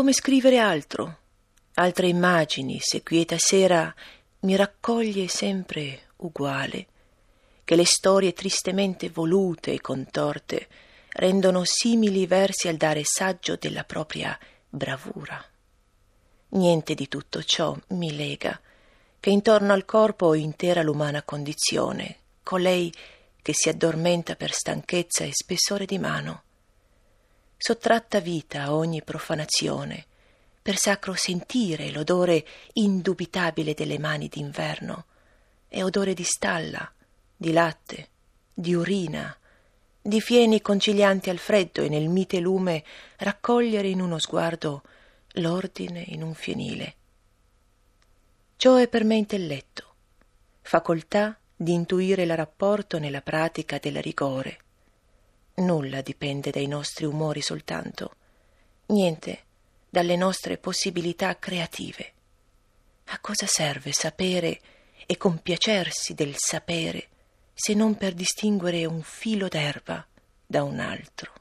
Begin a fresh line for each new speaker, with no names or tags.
come scrivere altro, altre immagini, se quieta sera mi raccoglie sempre uguale, che le storie tristemente volute e contorte rendono simili versi al dare saggio della propria bravura. Niente di tutto ciò mi lega, che intorno al corpo ho intera l'umana condizione, colei che si addormenta per stanchezza e spessore di mano. Sottratta vita a ogni profanazione, per sacro sentire l'odore indubitabile delle mani d'inverno, è odore di stalla, di latte, di urina, di fieni concilianti al freddo e nel mite lume raccogliere in uno sguardo l'ordine in un fienile. Ciò è per me intelletto, facoltà di intuire il rapporto nella pratica del rigore. Nulla dipende dai nostri umori soltanto, niente dalle nostre possibilità creative. A cosa serve sapere e compiacersi del sapere se non per distinguere un filo d'erba da un altro?